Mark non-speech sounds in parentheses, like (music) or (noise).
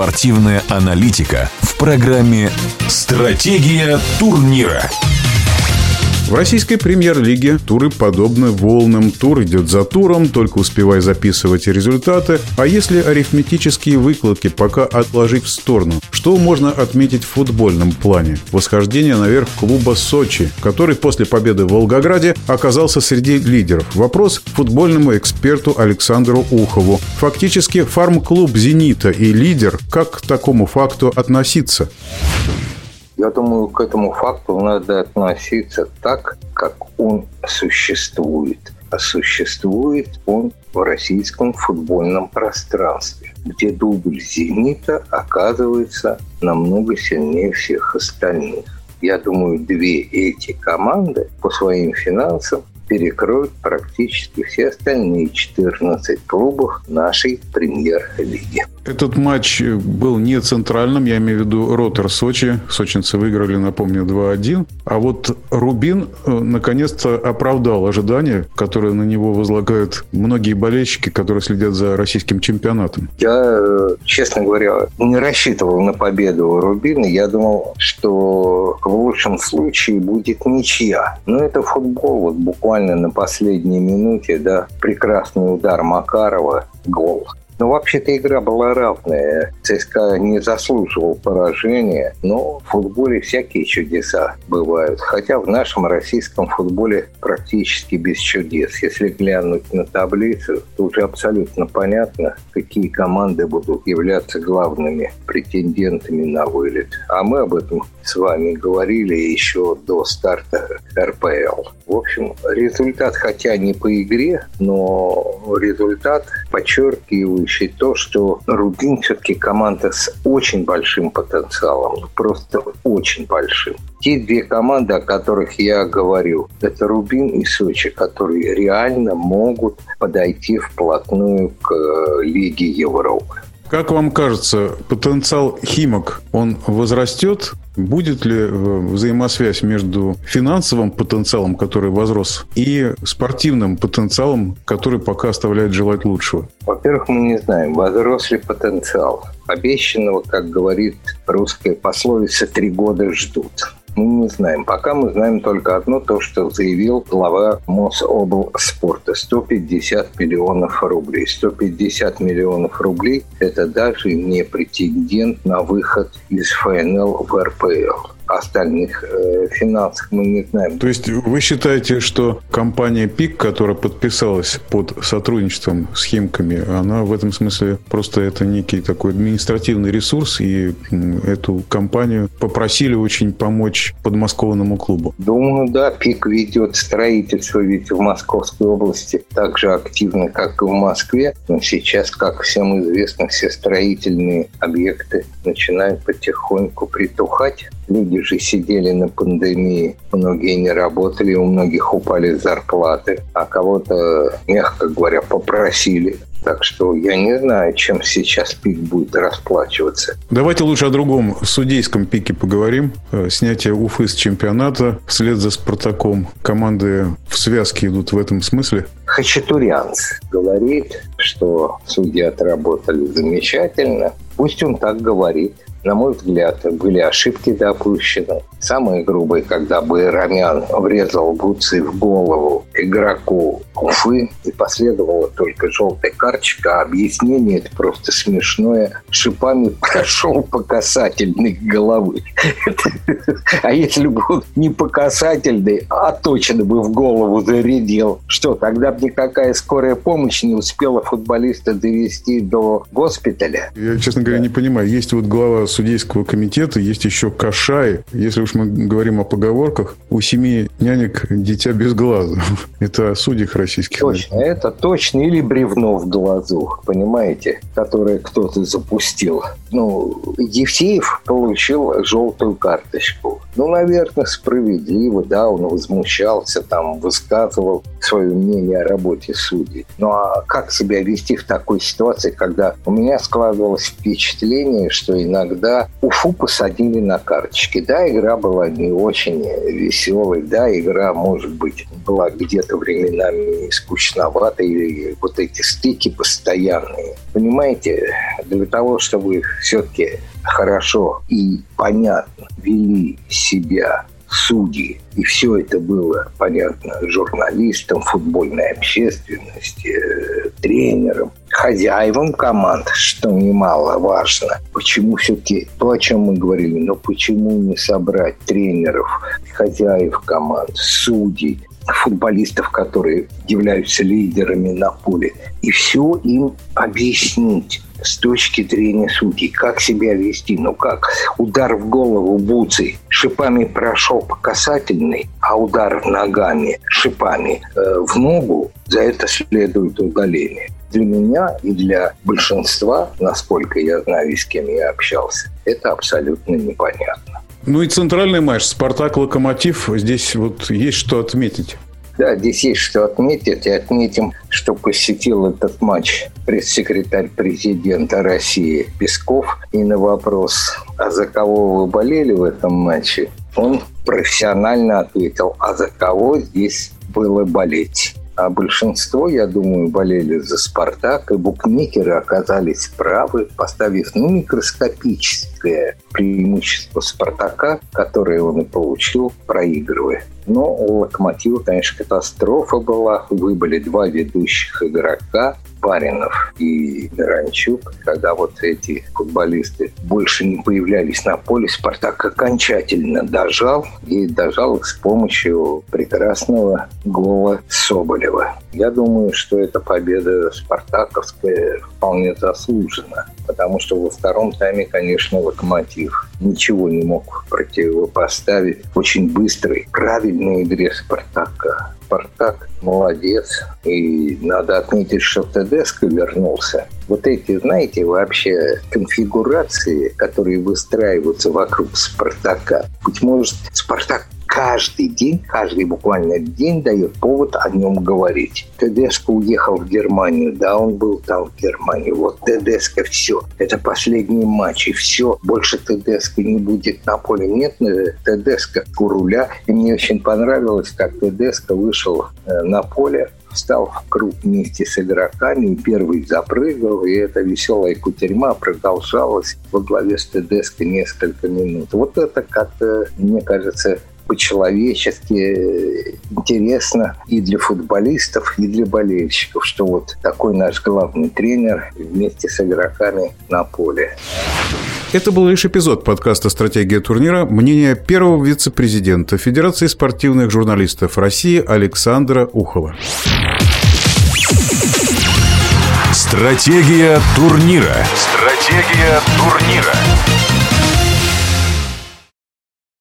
Спортивная аналитика в программе «Стратегия турнира». В российской премьер-лиге туры подобны волнам. Тур идет за туром, только успевай записывать результаты. А если арифметические выкладки пока отложить в сторону, что можно отметить в футбольном плане? Восхождение наверх клуба «Сочи», который после победы в Волгограде оказался среди лидеров. Вопрос футбольному эксперту Александру Ухову. Фактически фарм-клуб «Зенита» и лидер. Как к такому факту относиться? Я думаю, к этому факту надо относиться так, как он существует. А существует он в российском футбольном пространстве, где дубль «Зенита» оказывается намного сильнее всех остальных. Я думаю, две эти команды по своим финансам перекроют практически все остальные 14 клубов нашей премьер-лиги. Этот матч был не центральным, я имею в виду Ротер Сочи. Сочинцы выиграли, напомню, 2-1. А вот Рубин э, наконец-то оправдал ожидания, которые на него возлагают многие болельщики, которые следят за российским чемпионатом. Я, э, честно говоря, не рассчитывал на победу Рубина. Я думал, что в лучшем случае будет ничья. Но это футбол. Вот буквально на последней минуте, да, прекрасный удар Макарова, гол. Но ну, вообще-то игра была равная. ЦСКА не заслуживал поражения, но в футболе всякие чудеса бывают. Хотя в нашем российском футболе практически без чудес. Если глянуть на таблицу, то уже абсолютно понятно, какие команды будут являться главными претендентами на вылет. А мы об этом с вами говорили еще до старта РПЛ. В общем, результат, хотя не по игре, но результат подчеркивающий то, что Рубин все-таки команда с очень большим потенциалом, просто очень большим. Те две команды, о которых я говорю, это Рубин и Сочи, которые реально могут подойти вплотную к э, Лиге Европы. Как вам кажется, потенциал Химок, он возрастет? Будет ли э, взаимосвязь между финансовым потенциалом, который возрос, и спортивным потенциалом, который пока оставляет желать лучшего? Во-первых, мы не знаем, возрос ли потенциал. Обещанного, как говорит русская пословица, три года ждут мы не знаем. Пока мы знаем только одно, то, что заявил глава Мособлспорта. 150 миллионов рублей. 150 миллионов рублей – это даже не претендент на выход из ФНЛ в РПЛ остальных э, финансах мы не знаем. То есть вы считаете, что компания ПИК, которая подписалась под сотрудничеством с Химками, она в этом смысле просто это некий такой административный ресурс, и эту компанию попросили очень помочь подмосковному клубу? Думаю, да. ПИК ведет строительство ведь в Московской области так же активно, как и в Москве. Но сейчас, как всем известно, все строительные объекты начинают потихоньку притухать. Люди же сидели на пандемии, многие не работали, у многих упали зарплаты, а кого-то, мягко говоря, попросили так что я не знаю, чем сейчас ПИК будет расплачиваться. Давайте лучше о другом судейском пике поговорим. Э, снятие Уфы с чемпионата вслед за Спартаком. Команды в связке идут в этом смысле? Хачатурянц говорит, что судьи отработали замечательно. Пусть он так говорит на мой взгляд, были ошибки допущены. Самые грубые, когда бы Ромян врезал Буци в голову игроку Уфы, и последовала только желтая карточка, а объяснение это просто смешное. Шипами прошел по касательной головы. А если бы он не по касательной, а точно бы в голову зарядил, что тогда бы никакая скорая помощь не успела футболиста довести до госпиталя? Я, честно говоря, не понимаю. Есть вот глава судейского комитета, есть еще Кашай. Если уж мы говорим о поговорках, у семи нянек дитя без глаза. (laughs) Это о судьях российских. Точно, это точно. Или бревно в глазу, понимаете, которое кто-то запустил. Ну, Евсеев получил желтую карточку. Ну, наверное, справедливо, да, он возмущался, там, высказывал свое мнение о работе судей. Ну, а как себя вести в такой ситуации, когда у меня складывалось впечатление, что иногда Уфу посадили на карточки. Да, игра была не очень веселой, да, игра, может быть, была где-то временами скучноватой, или вот эти стыки постоянные. Понимаете, для того, чтобы все-таки хорошо и понятно вели себя судьи. И все это было понятно журналистам, футбольной общественности, э, тренерам, хозяевам команд, что немаловажно. Почему все-таки то, о чем мы говорили, но почему не собрать тренеров, хозяев команд, судей, футболистов, которые являются лидерами на поле, и все им объяснить с точки зрения судей, как себя вести. Ну как, удар в голову Буци шипами прошел по касательной, а удар ногами шипами э, в ногу, за это следует удаление. Для меня и для большинства, насколько я знаю и с кем я общался, это абсолютно непонятно. Ну и центральный матч «Спартак-Локомотив». Здесь вот есть что отметить. Да, здесь есть что отметить. И отметим, что посетил этот матч пресс-секретарь президента России Песков. И на вопрос, а за кого вы болели в этом матче, он профессионально ответил, а за кого здесь было болеть. А большинство, я думаю, болели за «Спартак», и букмекеры оказались правы, поставив ну, микроскопическое преимущество «Спартака», которое он и получил, проигрывая. Но у «Локомотива», конечно, катастрофа была. Выбыли два ведущих игрока. Баринов и Миранчук, когда вот эти футболисты больше не появлялись на поле, Спартак окончательно дожал и дожал с помощью прекрасного гола Соболева. Я думаю, что эта победа спартаковская вполне заслужена, потому что во втором тайме, конечно, Локомотив ничего не мог противопоставить очень быстрой, правильной игре Спартака. Спартак молодец. И надо отметить, что Тедеско вернулся. Вот эти, знаете, вообще конфигурации, которые выстраиваются вокруг Спартака. Быть может, Спартак каждый день, каждый буквально день дает повод о нем говорить. Тедеско уехал в Германию, да, он был там в Германии. Вот Тедеско все. Это последний матч, и все. Больше Тедеско не будет на поле. Нет, э, Тедеско у руля. И мне очень понравилось, как Тедеско вышел э, на поле встал в круг вместе с игроками, и первый запрыгал, и эта веселая кутерьма продолжалась во главе с Тедеско несколько минут. Вот это как-то, мне кажется, по-человечески интересно и для футболистов, и для болельщиков, что вот такой наш главный тренер вместе с игроками на поле. Это был лишь эпизод подкаста «Стратегия турнира» мнения первого вице-президента Федерации спортивных журналистов России Александра Ухова. Стратегия турнира. Стратегия турнира.